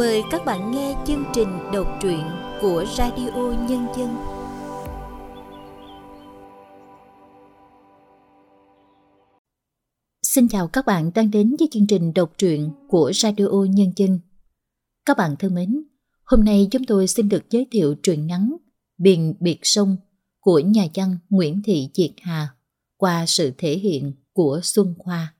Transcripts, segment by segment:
Mời các bạn nghe chương trình đọc truyện của Radio Nhân dân. Xin chào các bạn đang đến với chương trình đọc truyện của Radio Nhân dân. Các bạn thân mến, hôm nay chúng tôi xin được giới thiệu truyện ngắn Biển biệt sông của nhà văn Nguyễn Thị Diệt Hà qua sự thể hiện của Xuân Khoa.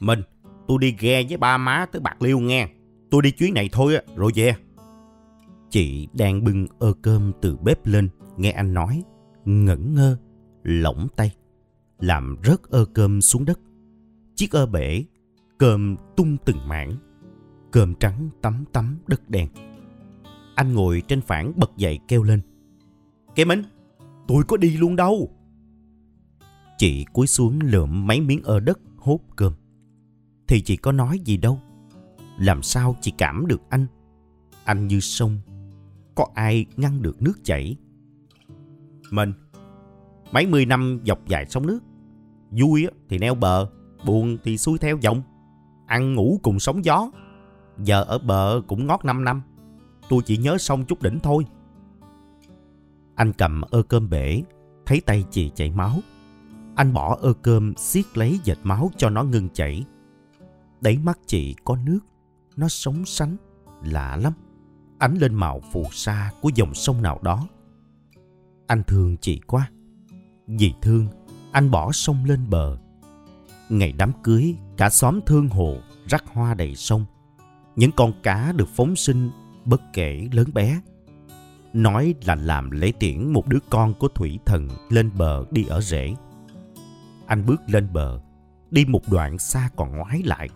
Mình, tôi đi ghe với ba má tới Bạc Liêu nghe. Tôi đi chuyến này thôi á, rồi về. Chị đang bưng ơ cơm từ bếp lên, nghe anh nói, ngẩn ngơ, lỏng tay, làm rớt ơ cơm xuống đất. Chiếc ơ bể, cơm tung từng mảng, cơm trắng tắm tắm đất đen. Anh ngồi trên phản bật dậy kêu lên. Kê Minh, tôi có đi luôn đâu. Chị cúi xuống lượm mấy miếng ơ đất hốt cơm thì chị có nói gì đâu. Làm sao chị cảm được anh? Anh như sông, có ai ngăn được nước chảy? Mình, mấy mươi năm dọc dài sông nước, vui thì neo bờ, buồn thì xuôi theo dòng, ăn ngủ cùng sóng gió. Giờ ở bờ cũng ngót 5 năm, tôi chỉ nhớ sông chút đỉnh thôi. Anh cầm ơ cơm bể, thấy tay chị chảy máu. Anh bỏ ơ cơm siết lấy dệt máu cho nó ngưng chảy Đáy mắt chị có nước, nó sống sánh, lạ lắm. Ánh lên màu phù sa của dòng sông nào đó. Anh thương chị quá. Vì thương, anh bỏ sông lên bờ. Ngày đám cưới, cả xóm thương hồ, rắc hoa đầy sông. Những con cá được phóng sinh bất kể lớn bé. Nói là làm lễ tiễn một đứa con của thủy thần lên bờ đi ở rễ. Anh bước lên bờ, đi một đoạn xa còn ngoái lại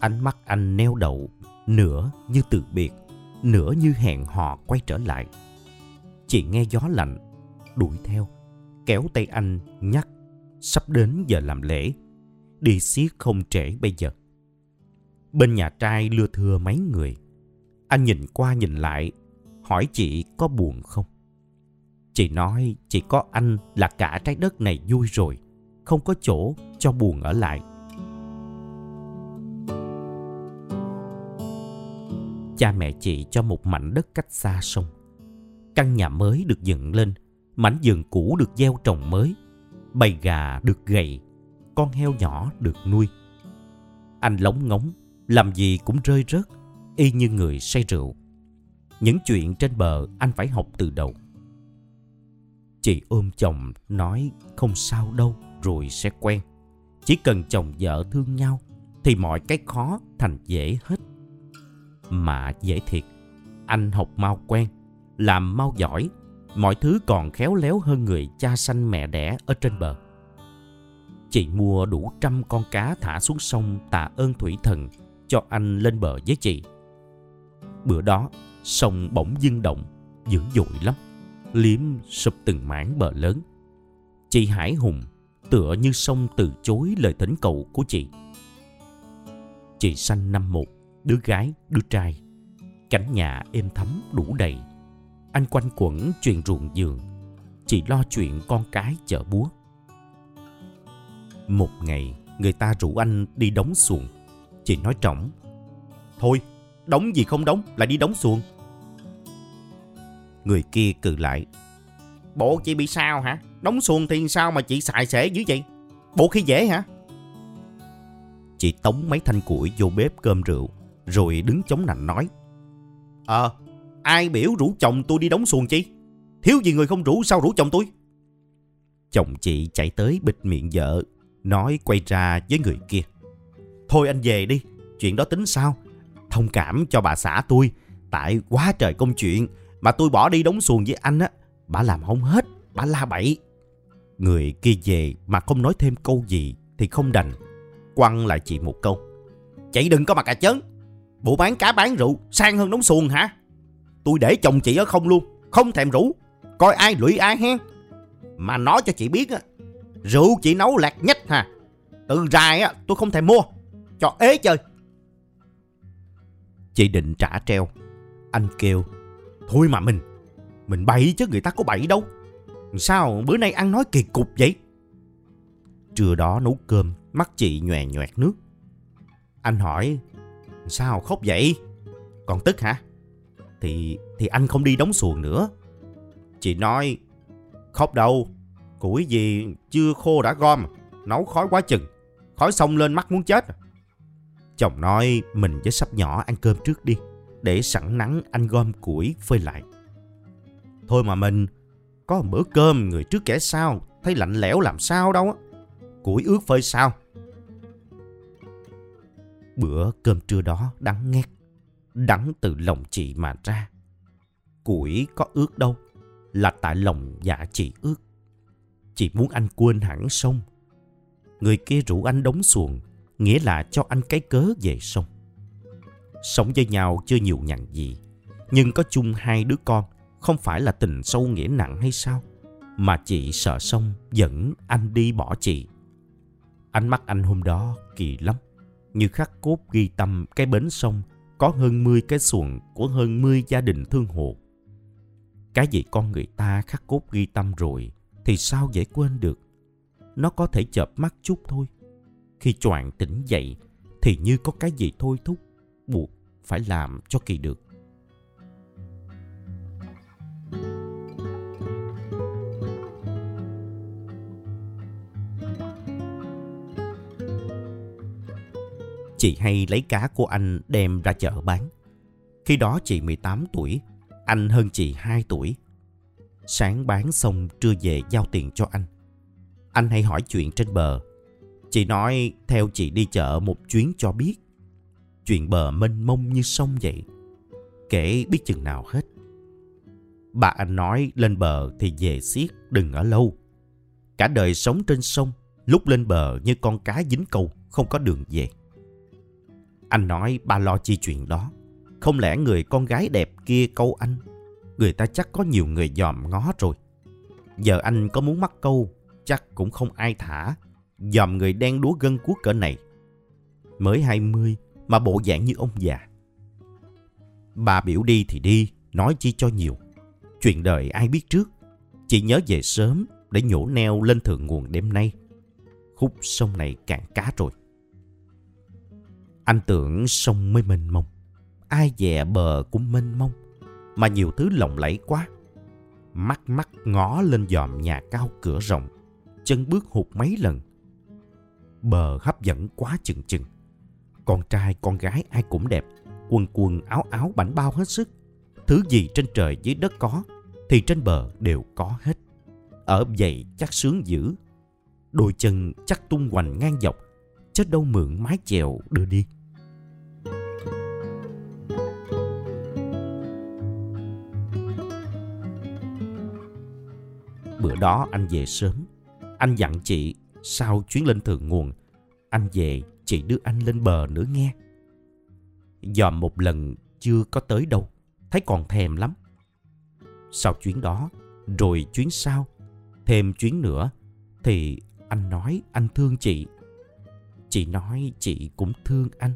Ánh mắt anh neo đậu, nửa như từ biệt, nửa như hẹn hò quay trở lại. Chị nghe gió lạnh, đuổi theo, kéo tay anh nhắc, sắp đến giờ làm lễ, đi xiết không trễ bây giờ. Bên nhà trai lưa thưa mấy người, anh nhìn qua nhìn lại, hỏi chị có buồn không? Chị nói chỉ có anh là cả trái đất này vui rồi, không có chỗ cho buồn ở lại. Cha mẹ chị cho một mảnh đất cách xa sông. Căn nhà mới được dựng lên, mảnh vườn cũ được gieo trồng mới, bầy gà được gầy, con heo nhỏ được nuôi. Anh lóng ngóng, làm gì cũng rơi rớt, y như người say rượu. Những chuyện trên bờ anh phải học từ đầu. Chị ôm chồng nói không sao đâu rồi sẽ quen. Chỉ cần chồng vợ thương nhau thì mọi cái khó thành dễ hết. Mà dễ thiệt, anh học mau quen, làm mau giỏi, mọi thứ còn khéo léo hơn người cha sanh mẹ đẻ ở trên bờ. Chị mua đủ trăm con cá thả xuống sông tạ ơn thủy thần cho anh lên bờ với chị. Bữa đó, sông bỗng dưng động, dữ dội lắm, liếm sụp từng mảng bờ lớn. Chị Hải Hùng tựa như sông từ chối lời thỉnh cầu của chị. Chị sanh năm một, đứa gái, đứa trai. Cảnh nhà êm thấm đủ đầy. Anh quanh quẩn chuyện ruộng giường, chỉ lo chuyện con cái chợ búa. Một ngày, người ta rủ anh đi đóng xuồng. Chị nói trọng, Thôi, đóng gì không đóng, lại đi đóng xuồng. Người kia cự lại, Bộ chị bị sao hả? Đóng xuồng thì sao mà chị xài xể dữ vậy? Bộ khi dễ hả? Chị tống mấy thanh củi vô bếp cơm rượu rồi đứng chống nạnh nói. Ờ, ai biểu rủ chồng tôi đi đóng xuồng chi? Thiếu gì người không rủ sao rủ chồng tôi? Chồng chị chạy tới bịt miệng vợ, nói quay ra với người kia. Thôi anh về đi, chuyện đó tính sao? Thông cảm cho bà xã tôi, tại quá trời công chuyện mà tôi bỏ đi đóng xuồng với anh á, bà làm không hết, bà la bậy. Người kia về mà không nói thêm câu gì thì không đành, quăng lại chị một câu. Chị đừng có mặt cà chớn, Bộ bán cá bán rượu sang hơn đống xuồng hả? Tôi để chồng chị ở không luôn, không thèm rủ. Coi ai lụy ai he. Mà nói cho chị biết á, rượu chị nấu lạc nhất hà. Từ dài á, tôi không thèm mua. Cho ế chơi. Chị định trả treo. Anh kêu, thôi mà mình, mình bậy chứ người ta có bậy đâu. Sao bữa nay ăn nói kỳ cục vậy? Trưa đó nấu cơm, mắt chị nhòe nhòe nước. Anh hỏi, sao khóc vậy? Còn tức hả? Thì thì anh không đi đóng xuồng nữa. Chị nói, khóc đâu, củi gì chưa khô đã gom, nấu khói quá chừng, khói xông lên mắt muốn chết. Chồng nói mình với sắp nhỏ ăn cơm trước đi, để sẵn nắng anh gom củi phơi lại. Thôi mà mình, có một bữa cơm người trước kẻ sau, thấy lạnh lẽo làm sao đâu á. Củi ướt phơi sao? Bữa cơm trưa đó đắng nghét, đắng từ lòng chị mà ra. Củi có ướt đâu, là tại lòng dạ chị ướt. Chị muốn anh quên hẳn sông. Người kia rủ anh đóng xuồng, nghĩa là cho anh cái cớ về sông. Sống với nhau chưa nhiều nhằn gì, nhưng có chung hai đứa con, không phải là tình sâu nghĩa nặng hay sao? Mà chị sợ sông dẫn anh đi bỏ chị. Ánh mắt anh hôm đó kỳ lắm, như khắc cốt ghi tâm cái bến sông có hơn 10 cái xuồng của hơn 10 gia đình thương hộ. Cái gì con người ta khắc cốt ghi tâm rồi thì sao dễ quên được. Nó có thể chợp mắt chút thôi. Khi choạng tỉnh dậy thì như có cái gì thôi thúc, buộc phải làm cho kỳ được. Chị hay lấy cá của anh đem ra chợ bán. Khi đó chị 18 tuổi, anh hơn chị 2 tuổi. Sáng bán xong trưa về giao tiền cho anh. Anh hay hỏi chuyện trên bờ. Chị nói theo chị đi chợ một chuyến cho biết. Chuyện bờ mênh mông như sông vậy. Kể biết chừng nào hết. Bà anh nói lên bờ thì về xiết đừng ở lâu. Cả đời sống trên sông, lúc lên bờ như con cá dính câu, không có đường về. Anh nói ba lo chi chuyện đó. Không lẽ người con gái đẹp kia câu anh? Người ta chắc có nhiều người dòm ngó rồi. Giờ anh có muốn mắc câu, chắc cũng không ai thả. Dòm người đen đúa gân cuốc cỡ này. Mới 20 mà bộ dạng như ông già. Bà biểu đi thì đi, nói chi cho nhiều. Chuyện đời ai biết trước. Chị nhớ về sớm để nhổ neo lên thượng nguồn đêm nay. Khúc sông này cạn cá rồi. Anh tưởng sông mới mênh mông. Ai dè bờ cũng mênh mông. Mà nhiều thứ lộng lẫy quá. Mắt mắt ngó lên dòm nhà cao cửa rộng. Chân bước hụt mấy lần. Bờ hấp dẫn quá chừng chừng. Con trai con gái ai cũng đẹp. Quần quần áo áo bảnh bao hết sức. Thứ gì trên trời dưới đất có thì trên bờ đều có hết. Ở vậy chắc sướng dữ. Đôi chân chắc tung hoành ngang dọc, chứ đâu mượn mái chèo đưa đi. Bữa đó anh về sớm. Anh dặn chị sau chuyến lên thượng nguồn, anh về chị đưa anh lên bờ nữa nghe. Dòm một lần chưa có tới đâu, thấy còn thèm lắm. Sau chuyến đó, rồi chuyến sau, thêm chuyến nữa, thì anh nói anh thương chị. Chị nói chị cũng thương anh.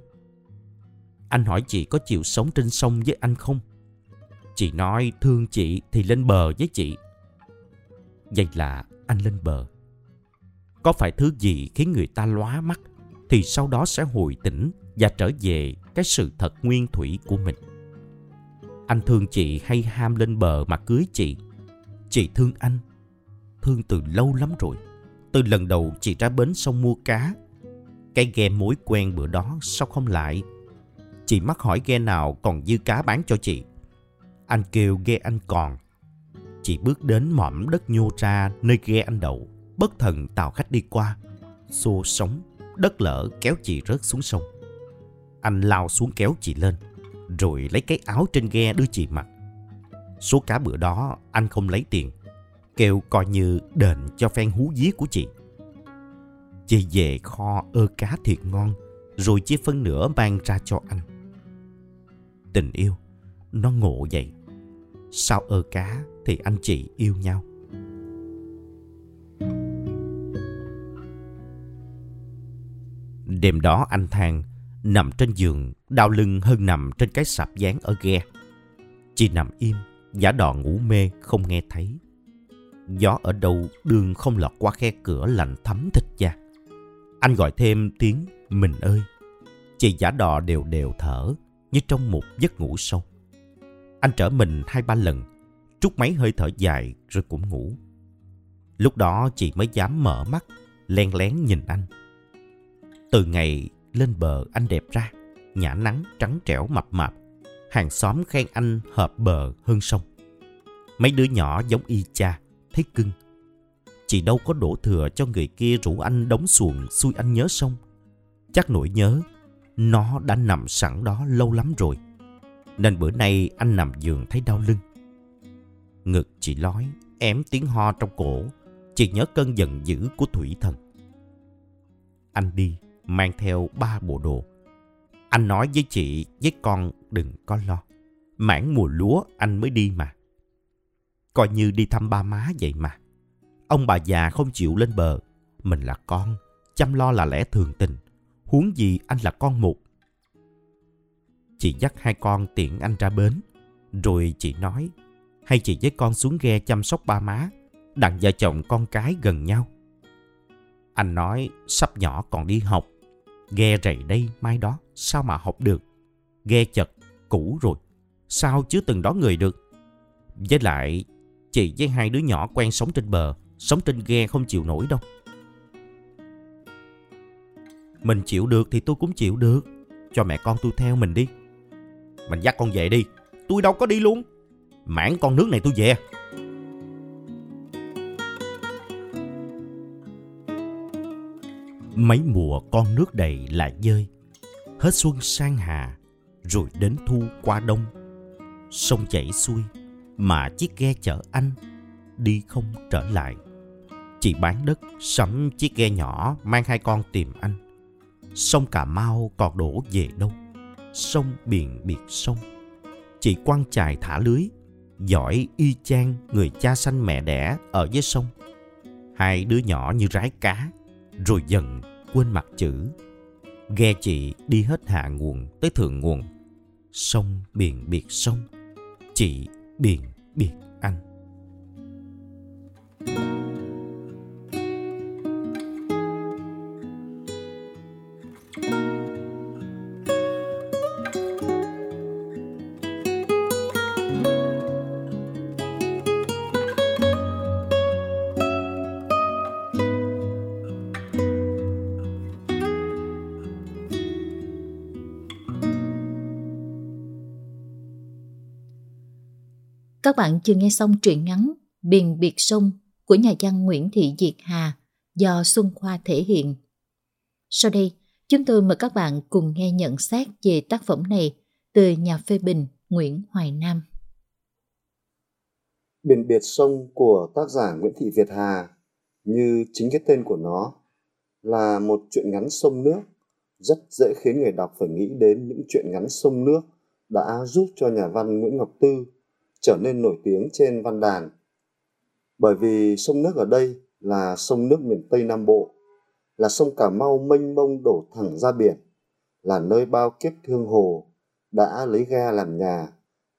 Anh hỏi chị có chịu sống trên sông với anh không? Chị nói thương chị thì lên bờ với chị. Vậy là anh lên bờ. Có phải thứ gì khiến người ta lóa mắt thì sau đó sẽ hồi tỉnh và trở về cái sự thật nguyên thủy của mình. Anh thương chị hay ham lên bờ mà cưới chị. Chị thương anh. Thương từ lâu lắm rồi. Từ lần đầu chị ra bến sông mua cá. Cái ghe mối quen bữa đó sao không lại? Chị mắc hỏi ghe nào còn dư cá bán cho chị. Anh kêu ghe anh còn. Chị bước đến mỏm đất nhô ra nơi ghe anh đậu. Bất thần tàu khách đi qua. Xô sóng, đất lở kéo chị rớt xuống sông. Anh lao xuống kéo chị lên rồi lấy cái áo trên ghe đưa chị mặc. Số cá bữa đó anh không lấy tiền, kêu coi như đền cho phen hú dí của chị. Chị về kho ơ cá thiệt ngon, rồi chia phân nửa mang ra cho anh. Tình yêu, nó ngộ vậy. Sau ơ cá thì anh chị yêu nhau. Đêm đó anh thang nằm trên giường, đau lưng hơn nằm trên cái sạp dán ở ghe. Chị nằm im, giả đò ngủ mê không nghe thấy. Gió ở đâu đường không lọt qua khe cửa lạnh thấm thịt da. Anh gọi thêm tiếng mình ơi. Chị giả đò đều đều thở như trong một giấc ngủ sâu. Anh trở mình hai ba lần, trút mấy hơi thở dài rồi cũng ngủ. Lúc đó chị mới dám mở mắt, len lén nhìn anh. Từ ngày lên bờ anh đẹp ra, nhã nắng trắng trẻo mập mạp. Hàng xóm khen anh hợp bờ hơn sông. Mấy đứa nhỏ giống y cha, thấy cưng. Chị đâu có đổ thừa cho người kia rủ anh đóng xuồng xui anh nhớ sông. Chắc nỗi nhớ, nó đã nằm sẵn đó lâu lắm rồi. Nên bữa nay anh nằm giường thấy đau lưng. Ngực chị lói, ém tiếng ho trong cổ. Chị nhớ cơn giận dữ của thủy thần. Anh đi, mang theo ba bộ đồ. Anh nói với chị, với con đừng có lo. Mãn mùa lúa anh mới đi mà. Coi như đi thăm ba má vậy mà. Ông bà già không chịu lên bờ. Mình là con, chăm lo là lẽ thường tình. Huống gì anh là con một. Chị dắt hai con tiện anh ra bến. Rồi chị nói, hay chị với con xuống ghe chăm sóc ba má, đặng vợ chồng con cái gần nhau. Anh nói, sắp nhỏ còn đi học, ghe rầy đây mai đó, sao mà học được. Ghe chật, cũ rồi, sao chứ từng đó người được. Với lại, chị với hai đứa nhỏ quen sống trên bờ, sống trên ghe không chịu nổi đâu. Mình chịu được thì tôi cũng chịu được. Cho mẹ con tôi theo mình đi. Mình dắt con về đi. Tôi đâu có đi luôn. Mãn con nước này tôi về. Mấy mùa con nước đầy là dơi. Hết xuân sang hà, rồi đến thu qua đông. Sông chảy xuôi, mà chiếc ghe chở anh đi không trở lại. Chị bán đất sắm chiếc ghe nhỏ mang hai con tìm anh. Sông Cà Mau còn đổ về đâu? Sông biển biệt sông. Chị quăng chài thả lưới, giỏi y chang người cha sanh mẹ đẻ ở dưới sông. Hai đứa nhỏ như rái cá, rồi dần quên mặt chữ. Ghe chị đi hết hạ nguồn tới thượng nguồn. Sông biển biệt sông, chị biển biệt anh. Các bạn chưa nghe xong truyện ngắn Biền biệt sông của nhà văn Nguyễn Thị Diệt Hà do Xuân Khoa thể hiện. Sau đây, chúng tôi mời các bạn cùng nghe nhận xét về tác phẩm này từ nhà phê bình Nguyễn Hoài Nam. Biển biệt sông của tác giả Nguyễn Thị Việt Hà như chính cái tên của nó là một chuyện ngắn sông nước rất dễ khiến người đọc phải nghĩ đến những chuyện ngắn sông nước đã giúp cho nhà văn Nguyễn Ngọc Tư trở nên nổi tiếng trên văn đàn. Bởi vì sông nước ở đây là sông nước miền Tây Nam Bộ, là sông Cà Mau mênh mông đổ thẳng ra biển, là nơi bao kiếp thương hồ đã lấy ga làm nhà,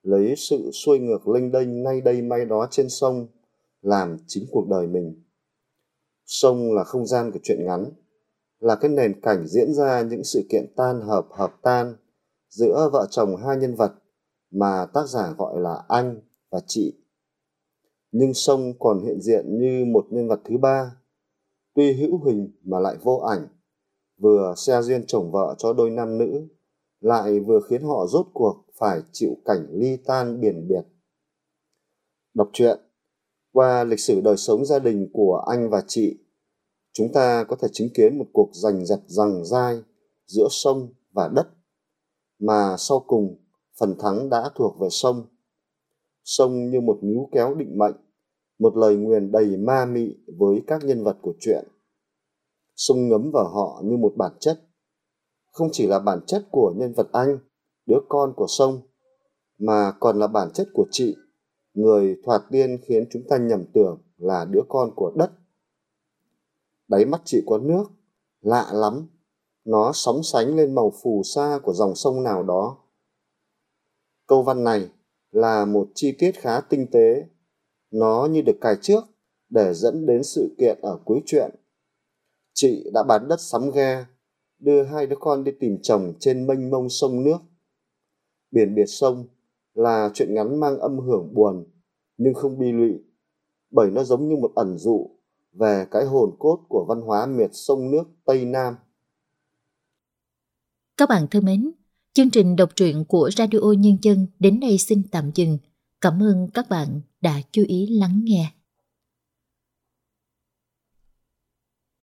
lấy sự xuôi ngược lênh đênh nay đây may đó trên sông làm chính cuộc đời mình. Sông là không gian của chuyện ngắn, là cái nền cảnh diễn ra những sự kiện tan hợp hợp tan giữa vợ chồng hai nhân vật mà tác giả gọi là anh và chị. Nhưng sông còn hiện diện như một nhân vật thứ ba, tuy hữu hình mà lại vô ảnh, vừa xe duyên chồng vợ cho đôi nam nữ, lại vừa khiến họ rốt cuộc phải chịu cảnh ly tan biển biệt. Đọc truyện qua lịch sử đời sống gia đình của anh và chị, chúng ta có thể chứng kiến một cuộc giành giật rằng dai giữa sông và đất, mà sau cùng phần thắng đã thuộc về sông. Sông như một níu kéo định mệnh, một lời nguyền đầy ma mị với các nhân vật của truyện. Sông ngấm vào họ như một bản chất, không chỉ là bản chất của nhân vật anh, đứa con của sông, mà còn là bản chất của chị, người thoạt tiên khiến chúng ta nhầm tưởng là đứa con của đất. Đáy mắt chị có nước, lạ lắm, nó sóng sánh lên màu phù sa của dòng sông nào đó câu văn này là một chi tiết khá tinh tế nó như được cài trước để dẫn đến sự kiện ở cuối chuyện. Chị đã bán đất sắm ghe, đưa hai đứa con đi tìm chồng trên mênh mông sông nước. Biển biệt sông là chuyện ngắn mang âm hưởng buồn nhưng không bi lụy bởi nó giống như một ẩn dụ về cái hồn cốt của văn hóa miệt sông nước Tây Nam. Các bạn thân mến, chương trình đọc truyện của Radio Nhân dân đến đây xin tạm dừng. Cảm ơn các bạn đã chú ý lắng nghe.